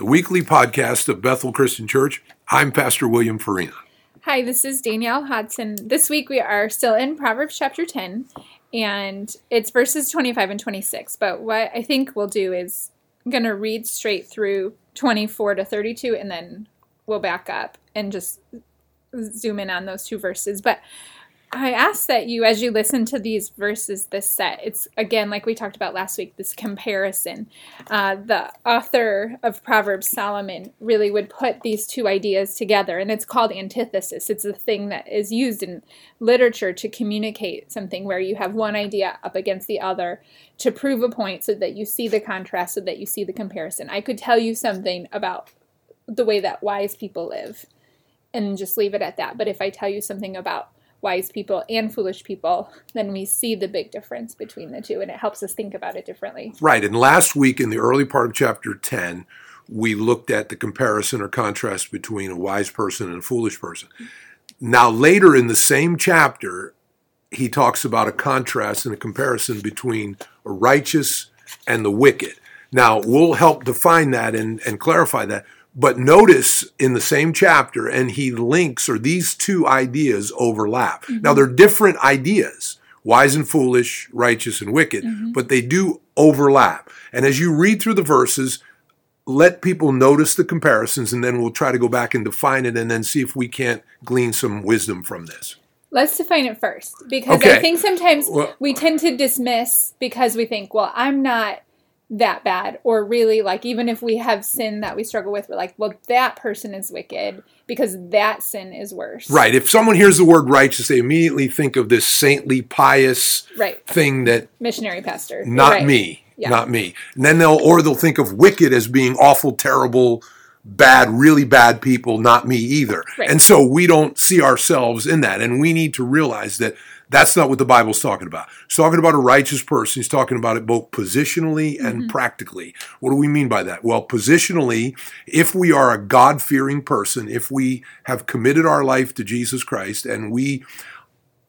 the weekly podcast of Bethel Christian Church. I'm Pastor William Farina. Hi, this is Danielle Hodson. This week we are still in Proverbs chapter 10, and it's verses 25 and 26. But what I think we'll do is I'm going to read straight through 24 to 32, and then we'll back up and just zoom in on those two verses. But I ask that you, as you listen to these verses, this set, it's again, like we talked about last week, this comparison. Uh, the author of Proverbs, Solomon, really would put these two ideas together, and it's called antithesis. It's a thing that is used in literature to communicate something where you have one idea up against the other to prove a point so that you see the contrast, so that you see the comparison. I could tell you something about the way that wise people live and just leave it at that. But if I tell you something about wise people and foolish people, then we see the big difference between the two and it helps us think about it differently. Right. And last week in the early part of chapter 10, we looked at the comparison or contrast between a wise person and a foolish person. Now, later in the same chapter, he talks about a contrast and a comparison between a righteous and the wicked. Now, we'll help define that and, and clarify that. But notice in the same chapter, and he links, or these two ideas overlap. Mm-hmm. Now, they're different ideas wise and foolish, righteous and wicked, mm-hmm. but they do overlap. And as you read through the verses, let people notice the comparisons, and then we'll try to go back and define it and then see if we can't glean some wisdom from this. Let's define it first because okay. I think sometimes well, we tend to dismiss because we think, well, I'm not that bad or really like even if we have sin that we struggle with we're like well that person is wicked because that sin is worse right if someone hears the word righteous they immediately think of this saintly pious right. thing that missionary pastor not right. me yeah. not me and then they'll or they'll think of wicked as being awful terrible bad really bad people not me either right. and so we don't see ourselves in that and we need to realize that that's not what the Bible's talking about. It's talking about a righteous person. He's talking about it both positionally and mm-hmm. practically. What do we mean by that? Well, positionally, if we are a God fearing person, if we have committed our life to Jesus Christ and we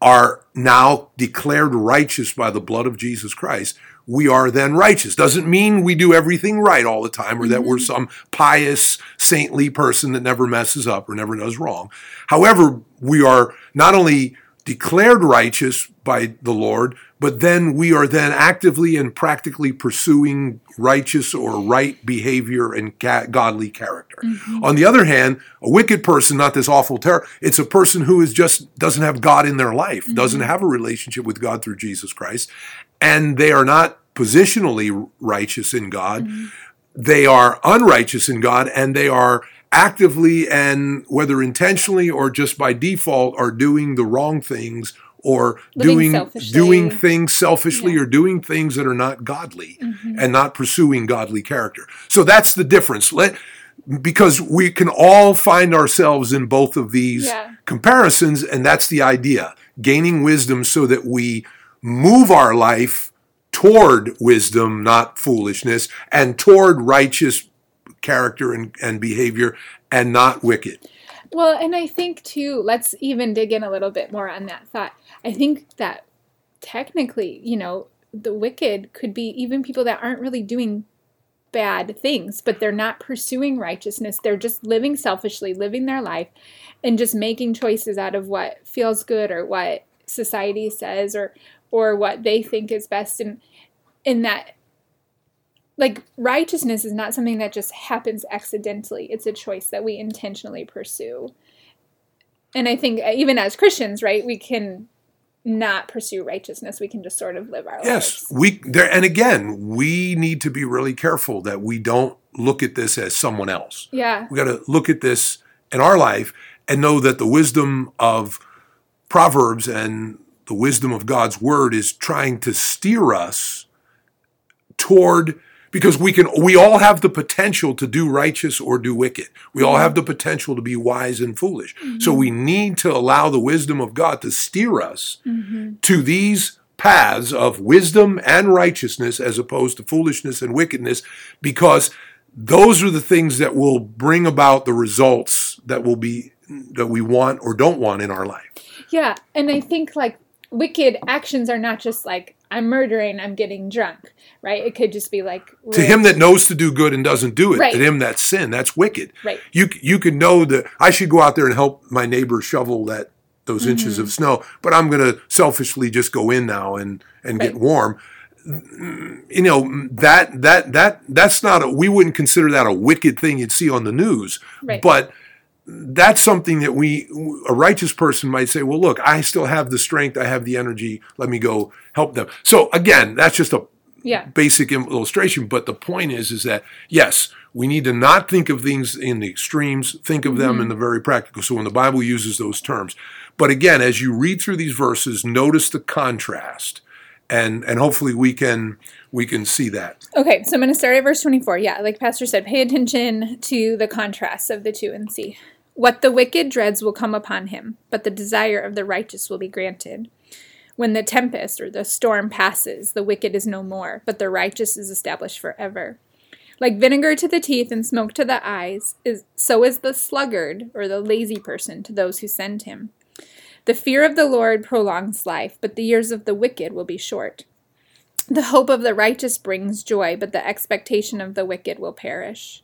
are now declared righteous by the blood of Jesus Christ, we are then righteous. Doesn't mean we do everything right all the time or that we're mm-hmm. some pious, saintly person that never messes up or never does wrong. However, we are not only declared righteous by the Lord, but then we are then actively and practically pursuing righteous or right behavior and ca- godly character. Mm-hmm. On the other hand, a wicked person, not this awful terror, it's a person who is just doesn't have God in their life, mm-hmm. doesn't have a relationship with God through Jesus Christ, and they are not positionally righteous in God. Mm-hmm. They are unrighteous in God and they are actively and whether intentionally or just by default are doing the wrong things or Living doing selfishly. doing things selfishly yeah. or doing things that are not godly mm-hmm. and not pursuing godly character. So that's the difference. Let because we can all find ourselves in both of these yeah. comparisons and that's the idea. Gaining wisdom so that we move our life toward wisdom, not foolishness, and toward righteous character and, and behavior and not wicked. Well, and I think too, let's even dig in a little bit more on that thought. I think that technically, you know, the wicked could be even people that aren't really doing bad things, but they're not pursuing righteousness. They're just living selfishly, living their life, and just making choices out of what feels good or what society says or or what they think is best and in that like righteousness is not something that just happens accidentally. It's a choice that we intentionally pursue. And i think uh, even as christians right we can not pursue righteousness. We can just sort of live our yes, lives. yes we there and again we need to be really careful that we don't look at this as someone else. Yeah. We got to look at this in our life and know that the wisdom of proverbs and the wisdom of god's word is trying to steer us toward because we can we all have the potential to do righteous or do wicked. We all have the potential to be wise and foolish. So mm-hmm. we need to allow the wisdom of god to steer us mm-hmm. to these paths of wisdom and righteousness as opposed to foolishness and wickedness because those are the things that will bring about the results that will be that we want or don't want in our life. Yeah, and I think like wicked actions are not just like I'm murdering, I'm getting drunk, right? It could just be like to him that knows to do good and doesn't do it Right. to him that's sin that's wicked Right. you you can know that i should go out there and help my neighbor shovel that those inches Mm-hmm. of snow but i'm going to selfishly just go in now and and get warm you know that that that that's not a we wouldn't consider that a wicked thing you'd see on the news Right. but that's something that we a righteous person might say well look i still have the strength i have the energy let me go help them. So again that's just a yeah, basic illustration but the point is is that yes we need to not think of things in the extremes think of them mm-hmm. in the very practical. So when the bible uses those terms. But again as you read through these verses notice the contrast. And and hopefully we can we can see that. Okay, so I'm going to start at verse 24. Yeah, like Pastor said, pay attention to the contrast of the two and see. What the wicked dreads will come upon him, but the desire of the righteous will be granted. When the tempest or the storm passes, the wicked is no more, but the righteous is established forever. Like vinegar to the teeth and smoke to the eyes, is so is the sluggard or the lazy person to those who send him. The fear of the Lord prolongs life, but the years of the wicked will be short. The hope of the righteous brings joy, but the expectation of the wicked will perish.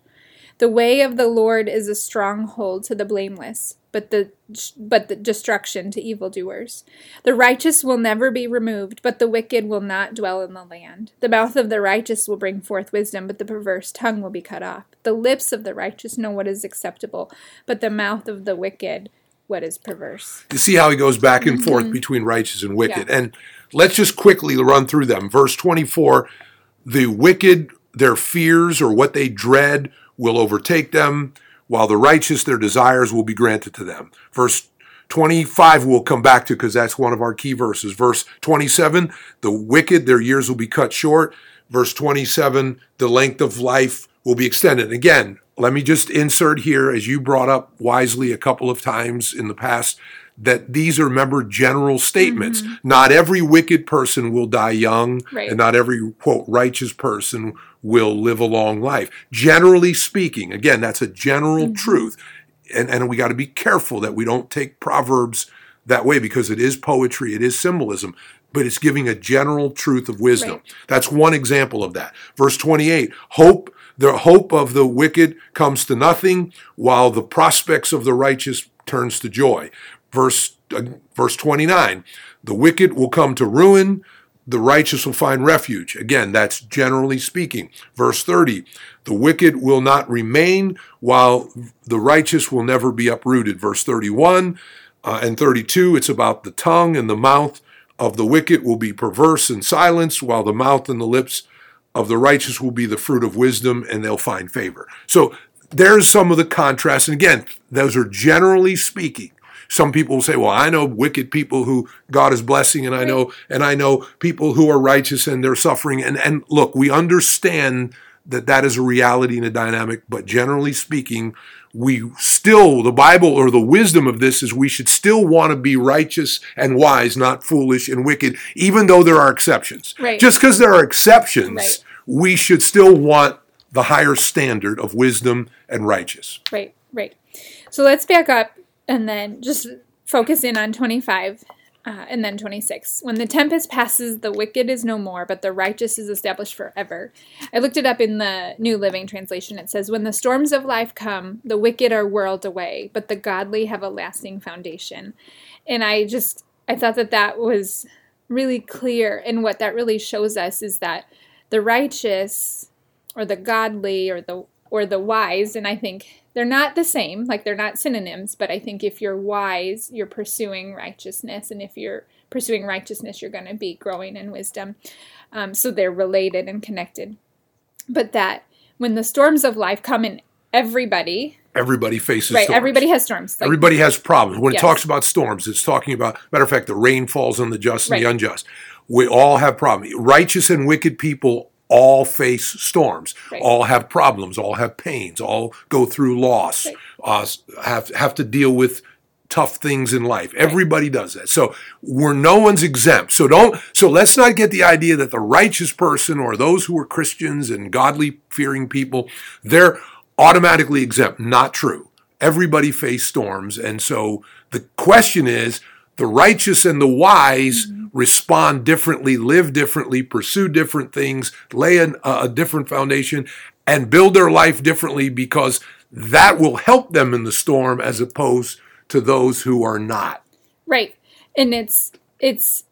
The way of the Lord is a stronghold to the blameless, but the but the destruction to evildoers. The righteous will never be removed, but the wicked will not dwell in the land. The mouth of the righteous will bring forth wisdom, but the perverse tongue will be cut off. The lips of the righteous know what is acceptable, but the mouth of the wicked what is perverse. you see how he goes back and forth between righteous and wicked Mm-hmm. Yeah. and let's just quickly run through them verse 24 the wicked their fears or what they dread will overtake them while the righteous their desires will be granted to them. Verse 25 we'll come back to because that's one of our key verses. Verse 27 the wicked their years will be cut short. Verse 27 the length of life will be extended. Again let me just insert here as you brought up wisely a couple of times in the past that these are remember general statements. Mm-hmm. Not every wicked person will die young Right. and not every quote righteous person will live a long life. Generally speaking again that's a general mm-hmm. truth and, and we got to be careful that we don't take proverbs that way because it is poetry it is symbolism but it's giving a general truth of wisdom. Right. that's one example of that. Verse 28 hope the hope of the wicked comes to nothing while the prospects of the righteous turns to joy verse uh, verse 29 the wicked will come to ruin the righteous will find refuge. Again, that's generally speaking. Verse 30 the wicked will not remain, while the righteous will never be uprooted. Verse 31 uh, and 32, it's about the tongue and the mouth of the wicked will be perverse and silenced, while the mouth and the lips of the righteous will be the fruit of wisdom and they'll find favor. So there's some of the contrast. And again, those are generally speaking. Some people will say, well, I know wicked people who God is blessing and I know, and I know people who are righteous and they're suffering. And, and look, we understand that that is a reality and a dynamic, but generally speaking, we still, the Bible or the wisdom of this is we should still want to be righteous and wise, not foolish and wicked, even though there are exceptions. Right. Just because there are exceptions, Right. We should still want the higher standard of wisdom and righteous. Right, right. So let's back up and then just focus in on 25 uh, and then 26. When the tempest passes, the wicked is no more, but the righteous is established forever. I looked it up in the New Living Translation. It says, When the storms of life come, the wicked are whirled away, but the godly have a lasting foundation. And I just, I thought that that was really clear. And what that really shows us is that the righteous or the godly or the or the wise and i think they're not the same like they're not synonyms but i think if you're wise you're pursuing righteousness and if you're pursuing righteousness you're going to be growing in wisdom um, so they're related and connected but that when the storms of life come in everybody Everybody faces right storms. everybody has storms like, Everybody has problems. When it talks about storms, it's talking about, matter of fact, the rain falls on the just and the unjust. We all have problems. Righteous and wicked people all face storms, Right. all have problems, all have pains, all go through loss, Right. uh, have have to deal with tough things in life. Everybody does that. So we're no one's exempt. So don't so let's not get the idea that the righteous person or those who are Christians and godly fearing people, they're automatically exempt. Not true. Everybody face storms. And so the question is the righteous and the wise respond differently, live differently, pursue different things, lay an, a different foundation, and build their life differently because that will help them in the storm as opposed to those who are not. Right. And it's it's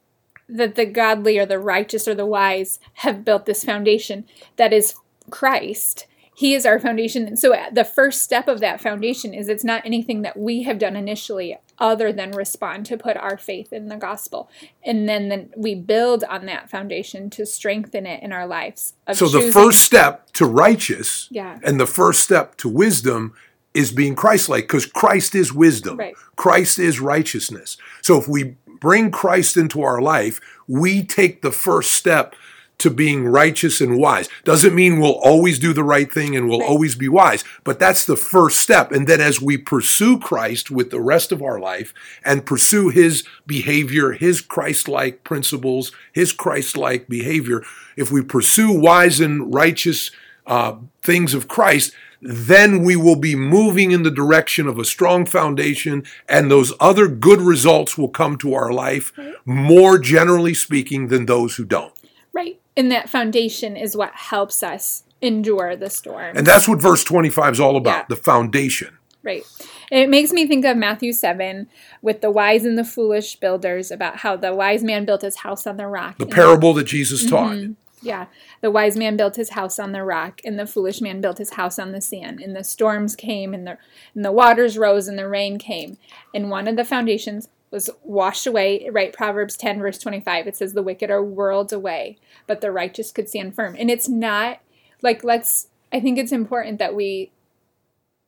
that the godly or the righteous or the wise have built this foundation that is Christ. He is our foundation. And so uh, the first step of that foundation is it's not anything that we have done initially other than respond to put our faith in the gospel. And then, then we build on that foundation to strengthen it in our lives. of So the first step to righteous Yeah. and the first step to wisdom is being Christ-like because Christ is wisdom. Right. Christ is righteousness. So if we bring Christ into our life, we take the first step to being righteous and wise. Doesn't mean we'll always do the right thing and we'll Right. always be wise, but that's the first step. And then as we pursue Christ with the rest of our life and pursue his behavior, his Christ-like principles, his Christ-like behavior, if we pursue wise and righteous uh, things of Christ, then we will be moving in the direction of a strong foundation, and those other good results will come to our life more generally speaking than those who don't. Right. And that foundation is what helps us endure the storm. And that's what verse 25 is all about Yeah. the foundation. Right. It makes me think of Matthew 7 with the wise and the foolish builders about how the wise man built his house on the rock. The parable that Jesus taught. Mm-hmm. Yeah. The wise man built his house on the rock, and the foolish man built his house on the sand. And the storms came, and the, and the waters rose, and the rain came. And one of the foundations was washed away. Right? Proverbs 10, verse 25. It says, The wicked are whirled away, but the righteous could stand firm. And it's not like, let's, I think it's important that we,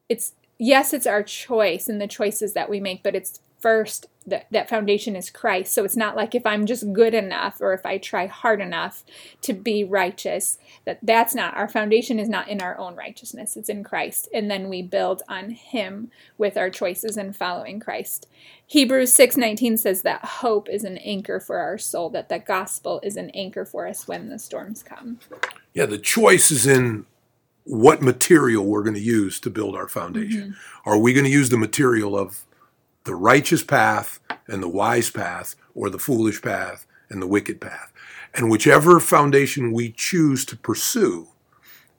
it's, yes, it's our choice and the choices that we make, but it's first that that foundation is Christ. So it's not like if I'm just good enough or if I try hard enough to be righteous, that that's not our foundation is not in our own righteousness. It's in Christ. And then we build on him with our choices and following Christ. Hebrews 6:19 says that hope is an anchor for our soul, that the gospel is an anchor for us when the storms come. Yeah, the choice is in what material we're going to use to build our foundation. Mm-hmm. Are we going to use the material of the righteous path and the wise path, or the foolish path and the wicked path? And whichever foundation we choose to pursue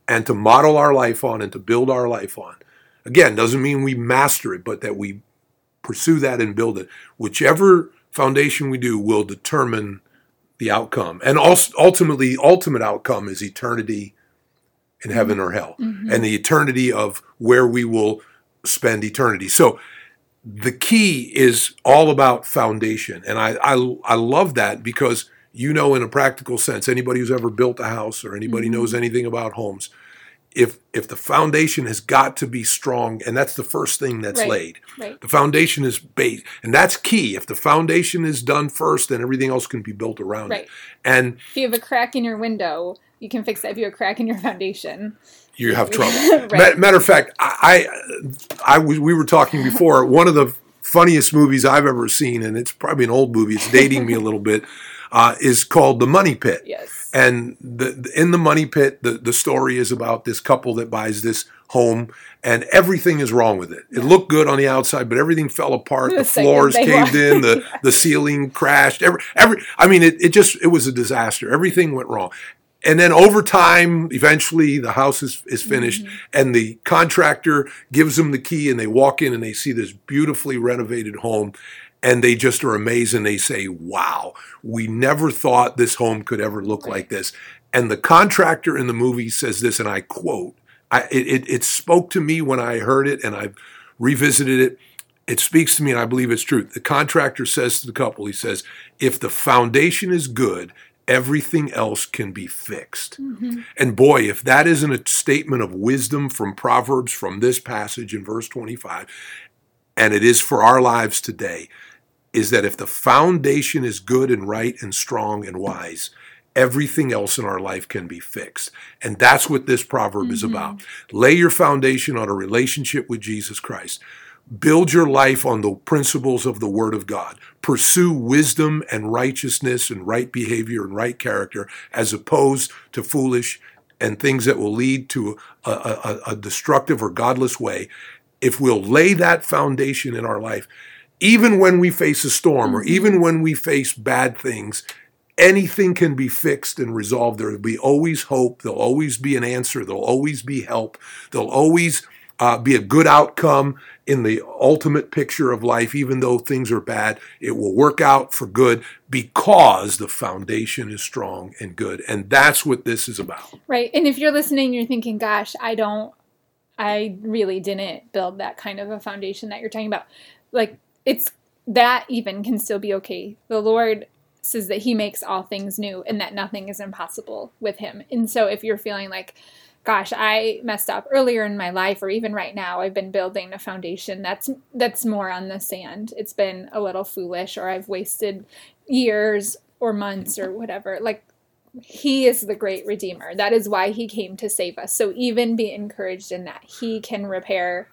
and to model our life on and to build our life on, again, doesn't mean we master it, but that we pursue that and build it. Whichever foundation we do will determine the outcome. And ultimately, the ultimate outcome is eternity in heaven or hell mm-hmm. and the eternity of where we will spend eternity. So the key is all about foundation. And I, I, I love that because, you know, in a practical sense, anybody who's ever built a house or anybody mm-hmm. knows anything about homes, if if the foundation has got to be strong, and that's the first thing that's Right. laid. Right. The foundation is base, and that's key. If the foundation is done first, then everything else can be built around Right. it. And If you have a crack in your window, you can fix that. If you have a crack in your foundation, you have trouble. Right. Ma- Matter of fact, I, I, I was, we were talking before. One of the funniest movies I've ever seen, and it's probably an old movie. It's dating me a little bit. Uh, is called The Money Pit. yes. And the, the- in the money pit, the, the story is about this couple that buys this home, and everything is wrong with it. It looked good on the outside, but everything fell apart. The The floors caved in. The the ceiling crashed. Every every. I mean, it, it just it was a disaster. Everything went wrong. And then over time, eventually the house is, is finished mm-hmm. and the contractor gives them the key and they walk in and they see this beautifully renovated home and they just are amazed and they say, wow, we never thought this home could ever look like this. And the contractor in the movie says this, and I quote, I, it, it, it spoke to me when I heard it and I've revisited it. It speaks to me and I believe it's true. The contractor says to the couple, he says, if the foundation is good, everything else can be fixed. And boy, if that isn't a statement of wisdom from Proverbs from this passage in verse 25, and it is for our lives today, is that if the foundation is good and right and strong and wise, everything else in our life can be fixed. And that's what this proverb mm-hmm. is about. Lay your foundation on a relationship with Jesus Christ. Build your life on the principles of the Word of God. Pursue wisdom and righteousness and right behavior and right character as opposed to foolish and things that will lead to a, a, a destructive or godless way. If we'll lay that foundation in our life, even when we face a storm or mm-hmm. even when we face bad things, anything can be fixed and resolved. There will be always hope. There'll always be an answer. There'll always be help. There'll always uh, be a good outcome in the ultimate picture of life, even though things are bad. It will work out for good because the foundation is strong and good. And that's what this is about. Right. And if you're listening, you're thinking, gosh, I don't, I really didn't build that kind of a foundation that you're talking about. Like, it's that even can still be okay. The Lord says that He makes all things new and that nothing is impossible with Him. And so if you're feeling like, gosh, I messed up earlier in my life or even right now, I've been building a foundation that's that's more on the sand. It's been a little foolish or I've wasted years or months or whatever. Like he is the great redeemer. That is why he came to save us. So even be encouraged in that. He can repair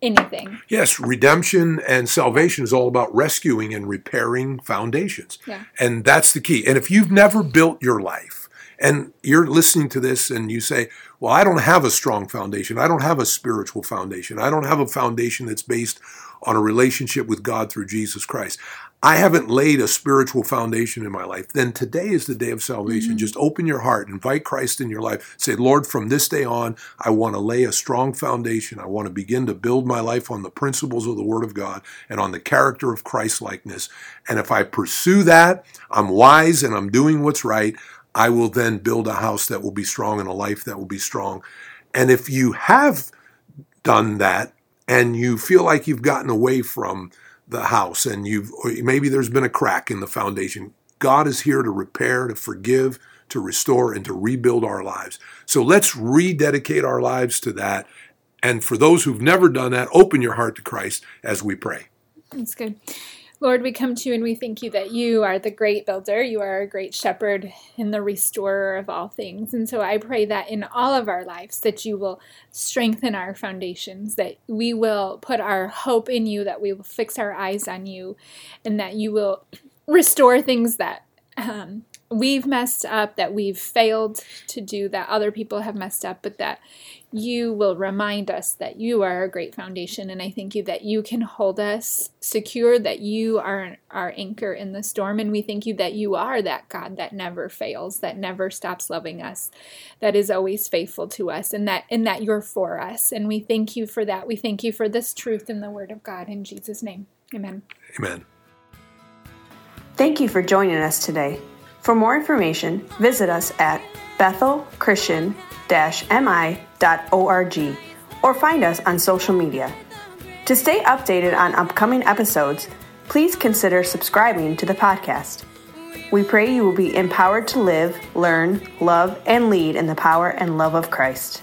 anything. Yes, redemption and salvation is all about rescuing and repairing foundations. Yeah. And that's the key. And if you've never built your life, and you're listening to this and you say, Well, I don't have a strong foundation. I don't have a spiritual foundation. I don't have a foundation that's based on a relationship with God through Jesus Christ. I haven't laid a spiritual foundation in my life, then today is the day of salvation. Mm-hmm. Just open your heart, invite Christ in your life. Say, Lord, from this day on, I want to lay a strong foundation. I want to begin to build my life on the principles of the Word of God and on the character of Christ likeness. And if I pursue that, I'm wise and I'm doing what's right. I will then build a house that will be strong and a life that will be strong. And if you have done that and you feel like you've gotten away from the house and you've maybe there's been a crack in the foundation, God is here to repair, to forgive, to restore, and to rebuild our lives. So let's rededicate our lives to that. And for those who've never done that, open your heart to Christ as we pray. That's good. Lord, we come to you and we thank you that you are the great builder. You are a great shepherd and the restorer of all things. And so I pray that in all of our lives that you will strengthen our foundations, that we will put our hope in you, that we will fix our eyes on you, and that you will restore things that um, we've messed up, that we've failed to do, that other people have messed up, but that you will remind us that you are a great foundation. And I thank you that you can hold us secure, that you are our anchor in the storm. And we thank you that you are that God that never fails, that never stops loving us, that is always faithful to us, and that and that you're for us. And we thank you for that. We thank you for this truth in the Word of God. In Jesus' name. Amen. Amen. Thank you for joining us today. For more information, visit us at bethelchristian-mi.org or find us on social media. To stay updated on upcoming episodes, please consider subscribing to the podcast. We pray you will be empowered to live, learn, love, and lead in the power and love of Christ.